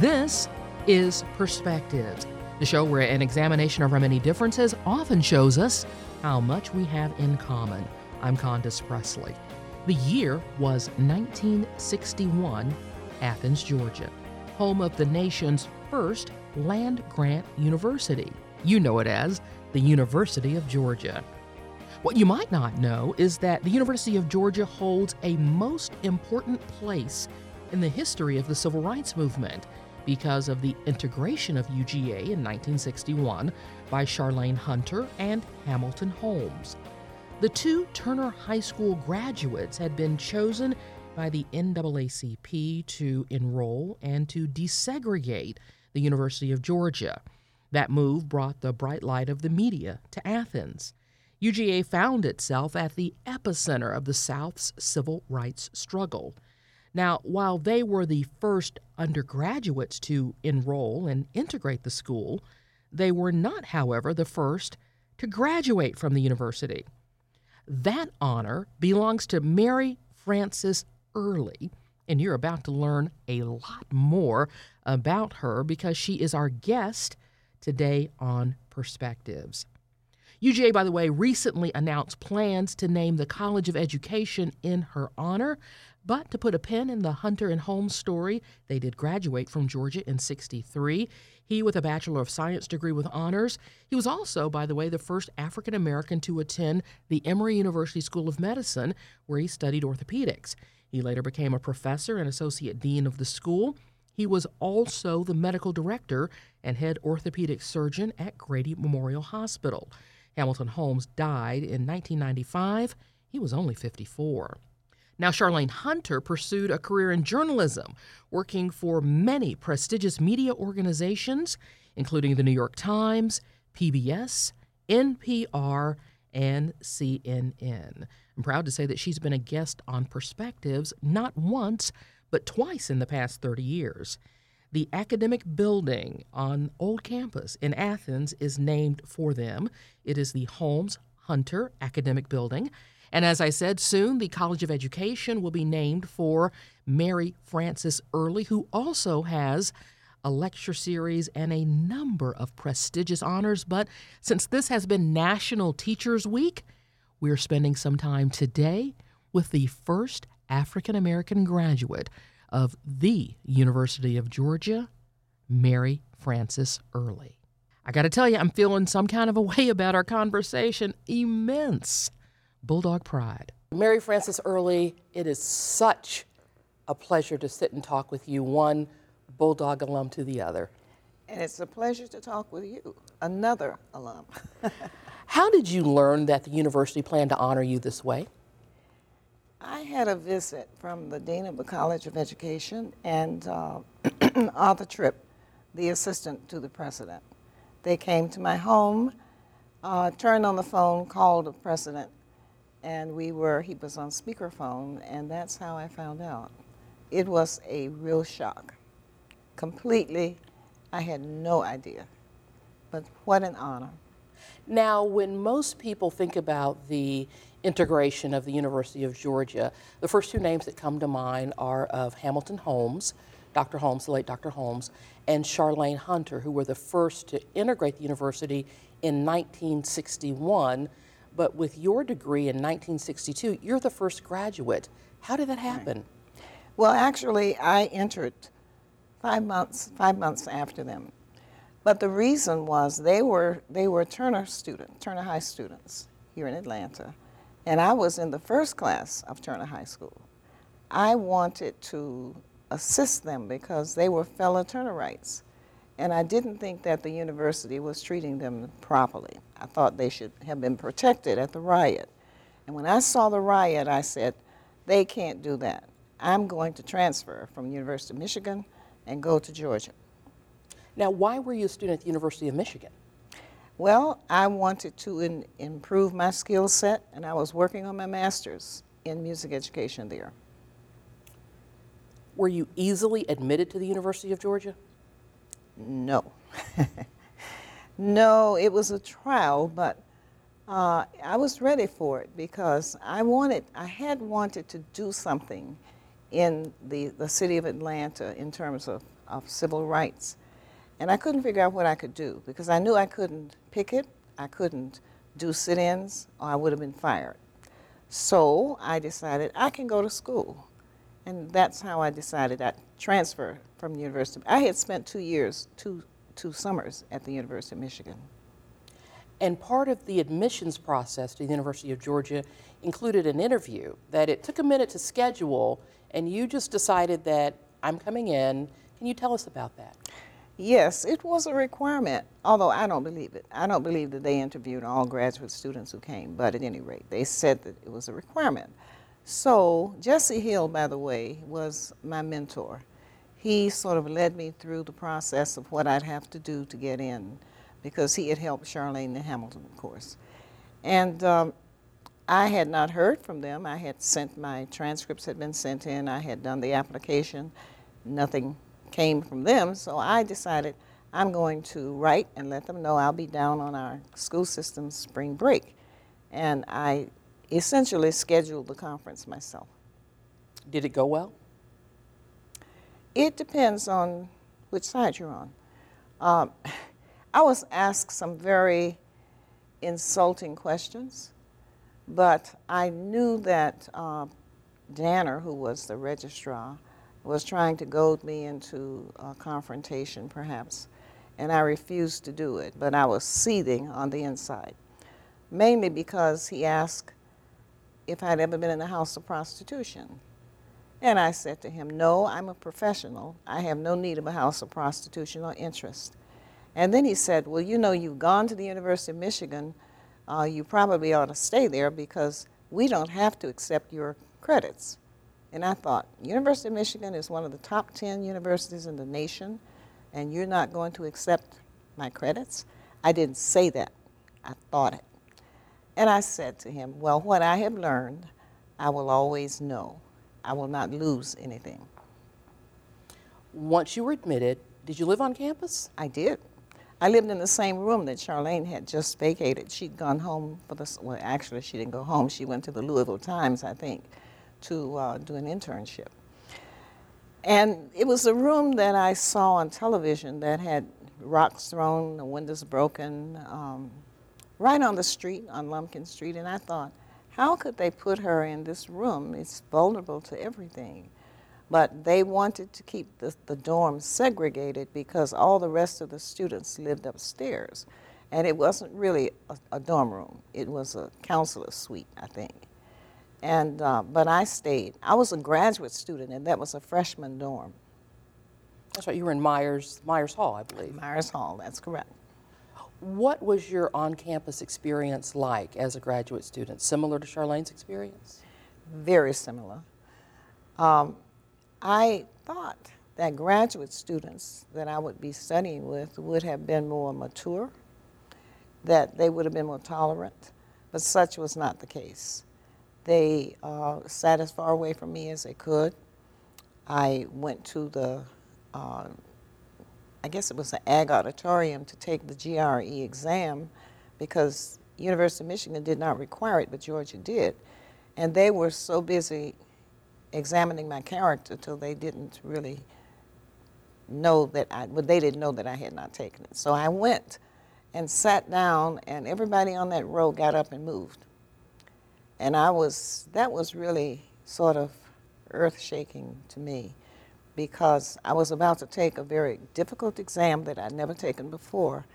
This is Perspectives, the show where an examination of our many differences often shows us how much we have in common. I'm Condace Pressley. The year was 1961, Athens, Georgia, home of the nation's first land grant university. You know it as the University of Georgia. What you might not know is that the University of Georgia holds a most important place in the history of the civil rights movement because of the integration of UGA in 1961 by Charlayne Hunter and Hamilton Holmes. The two Turner High School graduates had been chosen by the NAACP to enroll and to desegregate the University of Georgia. That move brought the bright light of the media to Athens. UGA found itself at the epicenter of the South's civil rights struggle. Now, while they were the first undergraduates to enroll and integrate the school, they were not, however, the first to graduate from the university. That honor belongs to Mary Frances Early, and you're about to learn a lot more about her because she is our guest today on Perspectives. UGA, by the way, recently announced plans to name the College of Education in her honor. But to put a pin in the Hunter and Holmes story, they did graduate from Georgia in 63. He with a Bachelor of Science degree with honors. He was also, by the way, the first African American to attend the Emory University School of Medicine, where he studied orthopedics. He later became a professor and associate dean of the school. He was also the medical director and head orthopedic surgeon at Grady Memorial Hospital. Hamilton Holmes died in 1995. He was only 54. Now, Charlayne Hunter pursued a career in journalism, working for many prestigious media organizations, including the New York Times, PBS, NPR, and CNN. I'm proud to say that she's been a guest on Perspectives not once, but twice in the past 30 years. The academic building on Old Campus in Athens is named for them. It is the Holmes Hunter Academic Building. And as I said, soon the College of Education will be named for Mary Frances Early, who also has a lecture series and a number of prestigious honors. But since this has been National Teachers Week, we're spending some time today with the first African American graduate of the University of Georgia, Mary Frances Early. I got to tell you, I'm feeling some kind of a way about our conversation. Immense. Bulldog Pride. Mary Frances Early, it is such a pleasure to sit and talk with you, one Bulldog alum to the other. And it's a pleasure to talk with you, another alum. How did you learn that the university planned to honor you this way? I had a visit from the Dean of the College of Education and uh, Arthur Tripp, the assistant to the president. They came to my home, uh, turned on the phone, called the president, and we were, he was on speakerphone, and that's how I found out. It was a real shock. Completely, I had no idea. But what an honor. Now, when most people think about the integration of the University of Georgia, the first two names that come to mind are of Hamilton Holmes, Dr. Holmes, the late Dr. Holmes, and Charlayne Hunter, who were the first to integrate the university in 1961 but with your degree in 1962, you're the first graduate. How did that happen? Right. Well, actually, I entered five months five months after them. But the reason was they were they were Turner students, Turner High students here in Atlanta, and I was in the first class of Turner High School. I wanted to assist them because they were fellow Turnerites. And I didn't think that the university was treating them properly. I thought they should have been protected at the riot. And when I saw the riot, I said, they can't do that. I'm going to transfer from University of Michigan and go to Georgia. Now, why were you a student at the University of Michigan? Well, I wanted to in, improve my skill set, and I was working on my master's in music education there. Were you easily admitted to the University of Georgia? No. no, it was a trial, but uh, I was ready for it because I wanted, I had wanted to do something in the, the city of Atlanta in terms of, of civil rights. And I couldn't figure out what I could do because I knew I couldn't picket, I couldn't do sit ins, or I would have been fired. So I decided I can go to school. And that's how I decided I'd transfer from the University. I had spent two years, two, two summers at the University of Michigan. And part of the admissions process to the University of Georgia included an interview that it took a minute to schedule, and you just decided that I'm coming in. Can you tell us about that? Yes, it was a requirement, although I don't believe it. I don't believe that they interviewed all graduate students who came, but at any rate, they said that it was a requirement. So, Jesse Hill, by the way, was my mentor. He sort of led me through the process of what I'd have to do to get in because he had helped Charlayne and Hamilton, of course. And um, I had not heard from them. I had sent my transcripts had been sent in. I had done the application. Nothing came from them, so I decided I'm going to write and let them know I'll be down on our school system's spring break. And I essentially scheduled the conference myself. Did it go well? It depends on which side you're on. Um, I was asked some very insulting questions, but I knew that uh, Danner, who was the registrar, was trying to goad me into a confrontation, perhaps, and I refused to do it, but I was seething on the inside, mainly because he asked if I'd ever been in the house of prostitution. And I said to him, No, I'm a professional. I have no need of a house of prostitution or interest. And then he said, Well, you know, you've gone to the University of Michigan. Uh, you probably ought to stay there because we don't have to accept your credits. And I thought, University of Michigan is one of the top 10 universities in the nation, and you're not going to accept my credits? I didn't say that. I thought it. And I said to him, Well, what I have learned, I will always know. I will not lose anything. Once you were admitted, did you live on campus? I did. I lived in the same room that Charlayne had just vacated. She'd gone home for the, well, actually, she didn't go home. She went to the Louisville Times, I think, to uh, do an internship. And it was a room that I saw on television that had rocks thrown, the windows broken, um, right on the street, on Lumpkin Street. And I thought, how could they put her in this room? It's vulnerable to everything. But they wanted to keep the, the dorm segregated because all the rest of the students lived upstairs. And it wasn't really a, a dorm room, it was a counselor suite, I think. And, uh, but I stayed. I was a graduate student, and that was a freshman dorm. That's right, you were in Myers, Myers Hall, I believe. Myers Hall, that's correct. What was your on campus experience like as a graduate student? Similar to Charlayne's experience? Very similar. Um, I thought that graduate students that I would be studying with would have been more mature, that they would have been more tolerant, but such was not the case. They uh, sat as far away from me as they could. I went to the, uh, I guess it was the Ag Auditorium to take the GRE exam because University of Michigan did not require it, but Georgia did. And they were so busy examining my character till they didn't really know that I, well, they didn't know that I had not taken it. So I went and sat down, and everybody on that row got up and moved. And I was, that was really sort of earth shaking to me because I was about to take a very difficult exam that I'd never taken before,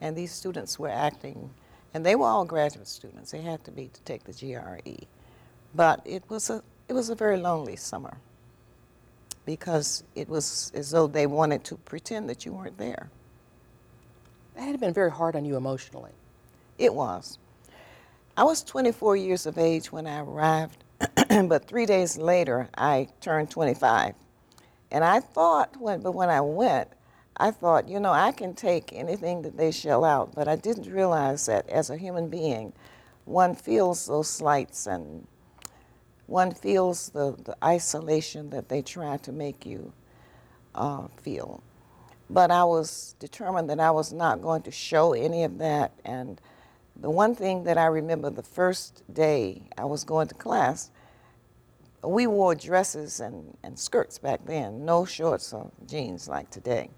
and these students were acting, and they were all graduate students. They had to be to take the GRE. But it was a it was a very lonely summer because it was as though they wanted to pretend that you weren't there. That had been very hard on you emotionally. It was. I was 24 years of age when I arrived but three days later, I turned 25. And I thought, when, but when I went, I thought, you know, I can take anything that they shell out, but I didn't realize that as a human being, one feels those slights and one feels the, the isolation that they try to make you uh, feel. But I was determined that I was not going to show any of that. And the one thing that I remember the first day I was going to class, we wore dresses and, and skirts back then, no shorts or jeans like today.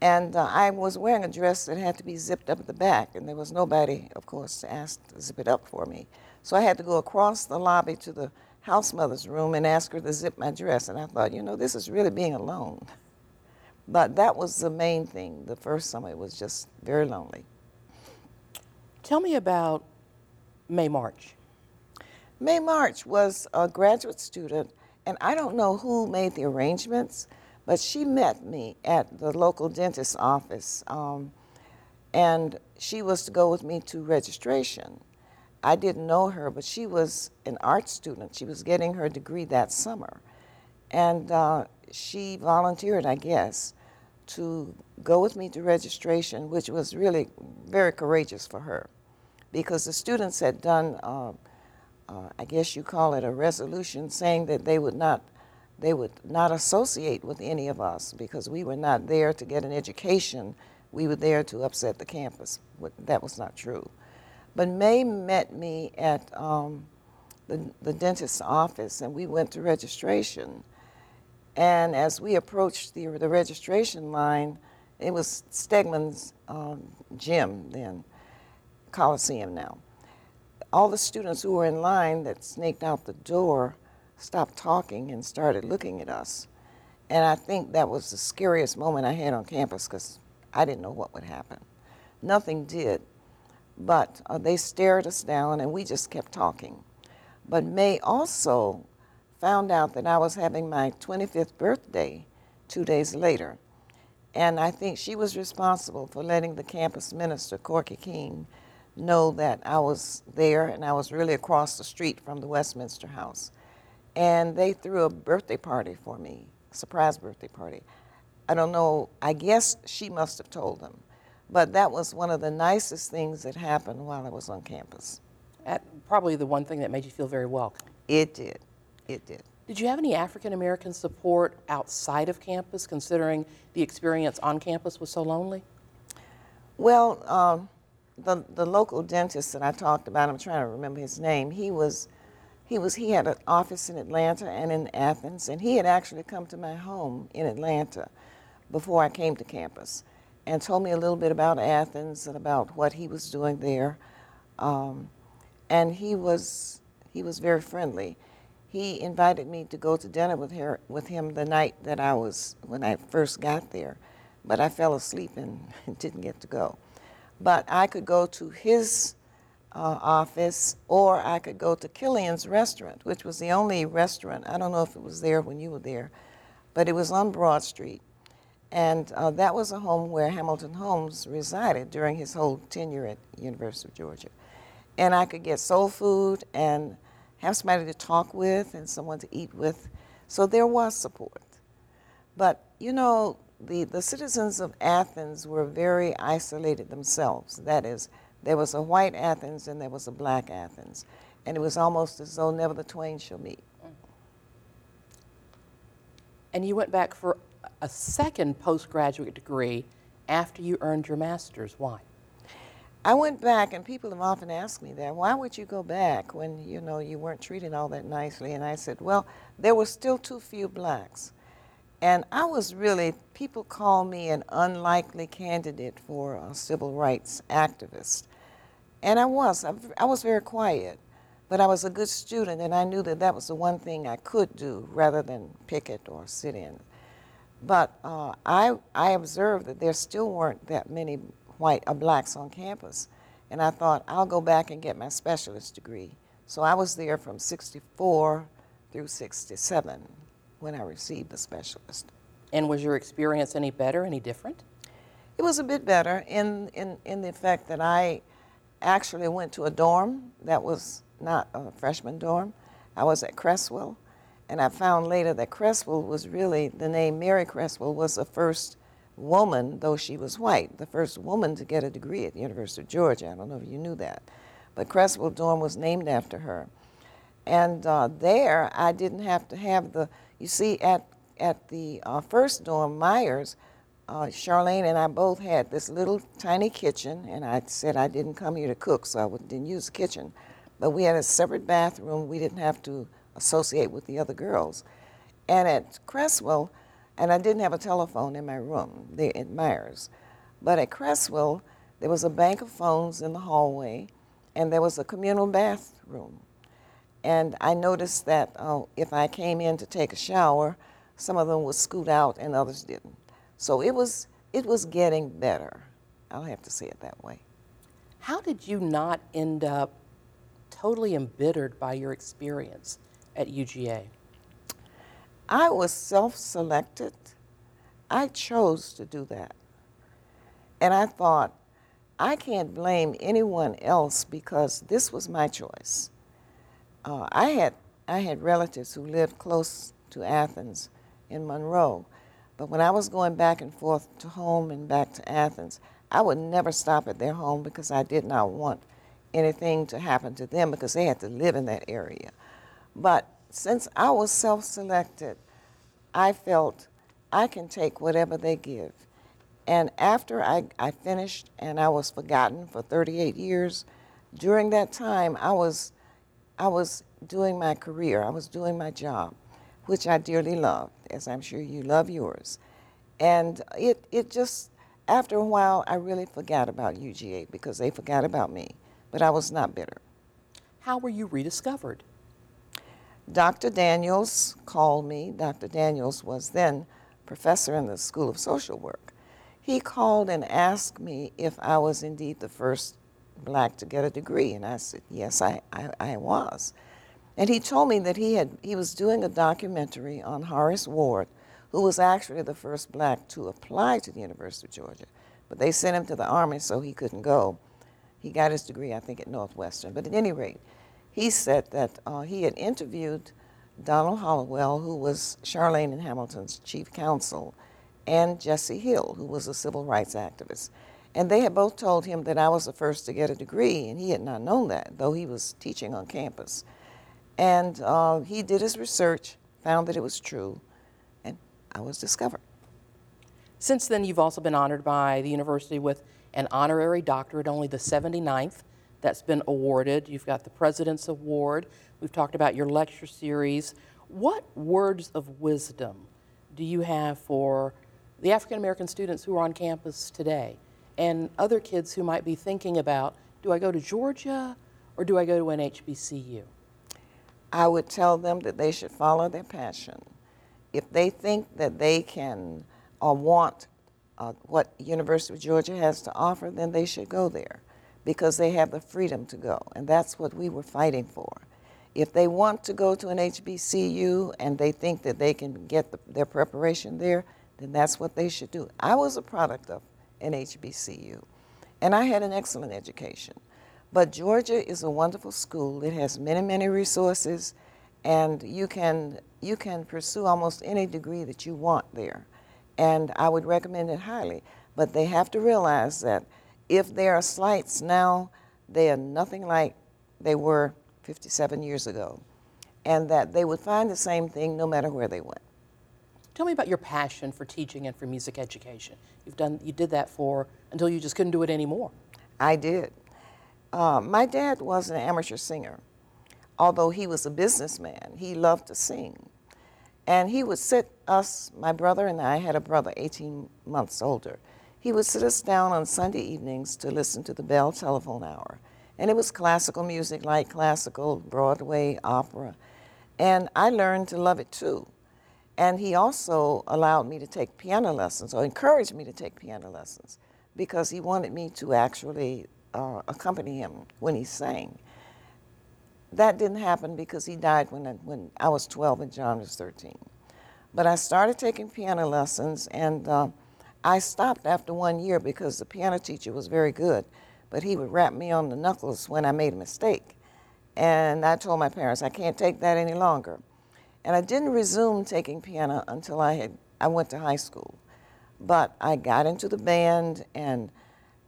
And uh, I was wearing a dress that had to be zipped up at the back, and there was nobody, of course, to ask to zip it up for me. So I had to go across the lobby to the house mother's room and ask her to zip my dress. And I thought, you know, this is really being alone. But that was the main thing. The first summer, it was just very lonely. Tell me about May March. Mae March was a graduate student, and I don't know who made the arrangements, but she met me at the local dentist's office, um, and she was to go with me to registration. I didn't know her, but she was an art student. She was getting her degree that summer. And uh, she volunteered, I guess, to go with me to registration, which was really very courageous for her because the students had done, uh, uh, I guess you call it a resolution, saying that they would not they would not associate with any of us because we were not there to get an education. We were there to upset the campus. That was not true. But Mae met me at um, the, the dentist's office and we went to registration. And as we approached the, the registration line, it was Stegeman's um, gym then, Coliseum now. All the students who were in line that snaked out the door stopped talking and started looking at us. And I think that was the scariest moment I had on campus because I didn't know what would happen. Nothing did, but uh, they stared us down and we just kept talking. But May also found out that I was having my 25th birthday two days later. And I think she was responsible for letting the campus minister, Corky King, know that I was there and I was really across the street from the Westminster House and they threw a birthday party for me, surprise birthday party. I don't know, I guess she must have told them. But that was one of the nicest things that happened while I was on campus. At probably the one thing that made you feel very welcome. It did. It did. Did you have any African American support outside of campus, considering the experience on campus was so lonely? Well, um, the, the local dentist that I talked about, I'm trying to remember his name, he was he was he had an office in Atlanta and in Athens, and he had actually come to my home in Atlanta before I came to campus, and told me a little bit about Athens and about what he was doing there. Um, and he was he was very friendly. He invited me to go to dinner with her with him the night that I was when I first got there, but I fell asleep and didn't get to go. But I could go to his uh, office, or I could go to Killian's restaurant, which was the only restaurant. I don't know if it was there when you were there, but it was on Broad Street. And uh, that was a home where Hamilton Holmes resided during his whole tenure at University of Georgia. And I could get soul food and have somebody to talk with and someone to eat with. So there was support. But, you know, the, the citizens of Athens were very isolated themselves. That is, there was a white Athens and there was a black Athens. And it was almost as though never the twain shall meet. And you went back for a second postgraduate degree after you earned your master's. Why? I went back, and people have often asked me that. Why would you go back when you know you weren't treated all that nicely? And I said, well, there were still too few blacks, and I was really people call me an unlikely candidate for a civil rights activist. And I was. I was very quiet, but I was a good student, and I knew that that was the one thing I could do rather than picket or sit in. But uh, I, I observed that there still weren't that many white or uh, blacks on campus, and I thought I'll go back and get my specialist degree. So I was there from 64 through 67 when I received the specialist. And was your experience any better, any different? It was a bit better in, in, in the fact that I actually went to a dorm that was not a freshman dorm. I was at Creswell, and I found later that Creswell was really the name Mary Creswell was the first woman, though she was white, the first woman to get a degree at the University of Georgia. I don't know if you knew that. But Creswell dorm was named after her. And uh, there, I didn't have to have the, you see, at, at the uh, first dorm, Myers, uh, Charlayne and I both had this little tiny kitchen, and I said I didn't come here to cook, so I didn't use the kitchen. But we had a separate bathroom. We didn't have to associate with the other girls. And at Creswell, and I didn't have a telephone in my room there at Myers. But at Creswell, there was a bank of phones in the hallway, and there was a communal bathroom. And I noticed that uh, if I came in to take a shower, some of them would scoot out and others didn't. So it was, it was getting better. I'll have to say it that way. How did you not end up totally embittered by your experience at UGA? I was self selected. I chose to do that. And I thought, I can't blame anyone else because this was my choice. Uh, I, had, I had relatives who lived close to Athens in Monroe, but when I was going back and forth to home and back to Athens, I would never stop at their home because I did not want anything to happen to them because they had to live in that area. But since I was self selected, I felt I can take whatever they give. And after I, I finished and I was forgotten for 38 years, during that time I was, I was doing my career, I was doing my job, which I dearly loved, as I'm sure you love yours. And it, it just, after a while, I really forgot about UGA because they forgot about me, but I was not bitter. How were you rediscovered? Dr. Daniels called me. Dr. Daniels was then professor in the School of Social Work. He called and asked me if I was indeed the first black to get a degree, and I said, yes, I, I, I was. And he told me that he, had, he was doing a documentary on Horace Ward, who was actually the first black to apply to the University of Georgia. But they sent him to the Army, so he couldn't go. He got his degree, I think, at Northwestern. But at any rate, he said that uh, he had interviewed Donald Hollowell, who was Charlayne and Hamilton's chief counsel, and Jesse Hill, who was a civil rights activist. And they had both told him that I was the first to get a degree, and he had not known that, though he was teaching on campus. And uh, he did his research, found that it was true, and I was discovered. Since then, you've also been honored by the university with an honorary doctorate, only the 79th that's been awarded. You've got the President's Award. We've talked about your lecture series. What words of wisdom do you have for the African American students who are on campus today and other kids who might be thinking about do I go to Georgia or do I go to an HBCU? I would tell them that they should follow their passion. If they think that they can or want uh, what University of Georgia has to offer, then they should go there because they have the freedom to go. And that's what we were fighting for. If they want to go to an HBCU and they think that they can get the, their preparation there, then that's what they should do. I was a product of an HBCU, and I had an excellent education. But Georgia is a wonderful school. It has many, many resources, and you can, you can pursue almost any degree that you want there. And I would recommend it highly. But they have to realize that if there are slights now, they are nothing like they were 57 years ago, and that they would find the same thing no matter where they went. Tell me about your passion for teaching and for music education. You've done, you did that for until you just couldn't do it anymore. I did. Uh, my dad was an amateur singer. Although he was a businessman, he loved to sing. And he would sit us, my brother and I had a brother 18 months older, he would sit us down on Sunday evenings to listen to the Bell Telephone Hour. And it was classical music, like classical, Broadway, opera. And I learned to love it too. And he also allowed me to take piano lessons, or encouraged me to take piano lessons, because he wanted me to actually uh, accompany him when he sang. That didn't happen because he died when I, when I was 12 and John was 13. But I started taking piano lessons, and uh, I stopped after one year because the piano teacher was very good, but he would rap me on the knuckles when I made a mistake. And I told my parents, I can't take that any longer. And I didn't resume taking piano until I, had, I went to high school. But I got into the band and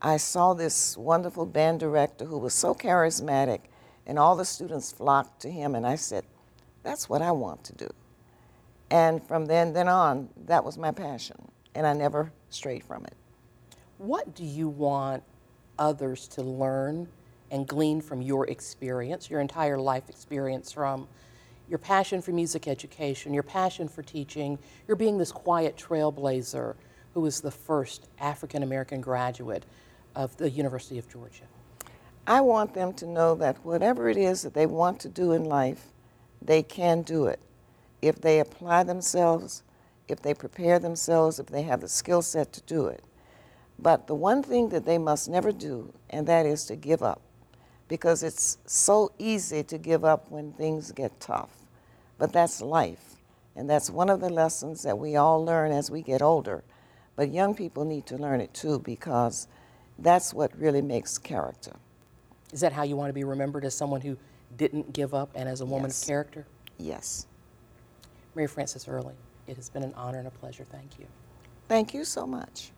I saw this wonderful band director who was so charismatic, and all the students flocked to him. And I said, That's what I want to do. And from then, then on, that was my passion, and I never strayed from it. What do you want others to learn and glean from your experience, your entire life experience from your passion for music education, your passion for teaching, you're being this quiet trailblazer who was the first African American graduate of the University of Georgia? I want them to know that whatever it is that they want to do in life, they can do it. If they apply themselves, if they prepare themselves, if they have the skill set to do it. But the one thing that they must never do, and that is to give up. Because it's so easy to give up when things get tough. But that's life. And that's one of the lessons that we all learn as we get older. But young people need to learn it too because that's what really makes character. Is that how you want to be remembered as someone who didn't give up and as a woman Yes. of character? Yes. Mary Frances Early, it has been an honor and a pleasure. Thank you. Thank you so much.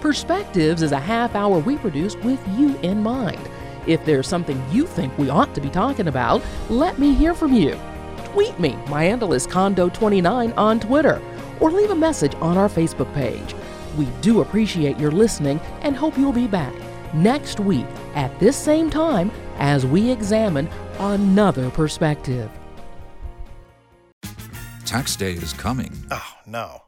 Perspectives is a half hour we produce with you in mind. If there's something you think we ought to be talking about, let me hear from you. Tweet me, my handle is Condo29 on Twitter, or leave a message on our Facebook page. We do appreciate your listening and hope you'll be back next week at this same time as we examine another perspective. Tax day is coming. Oh, no.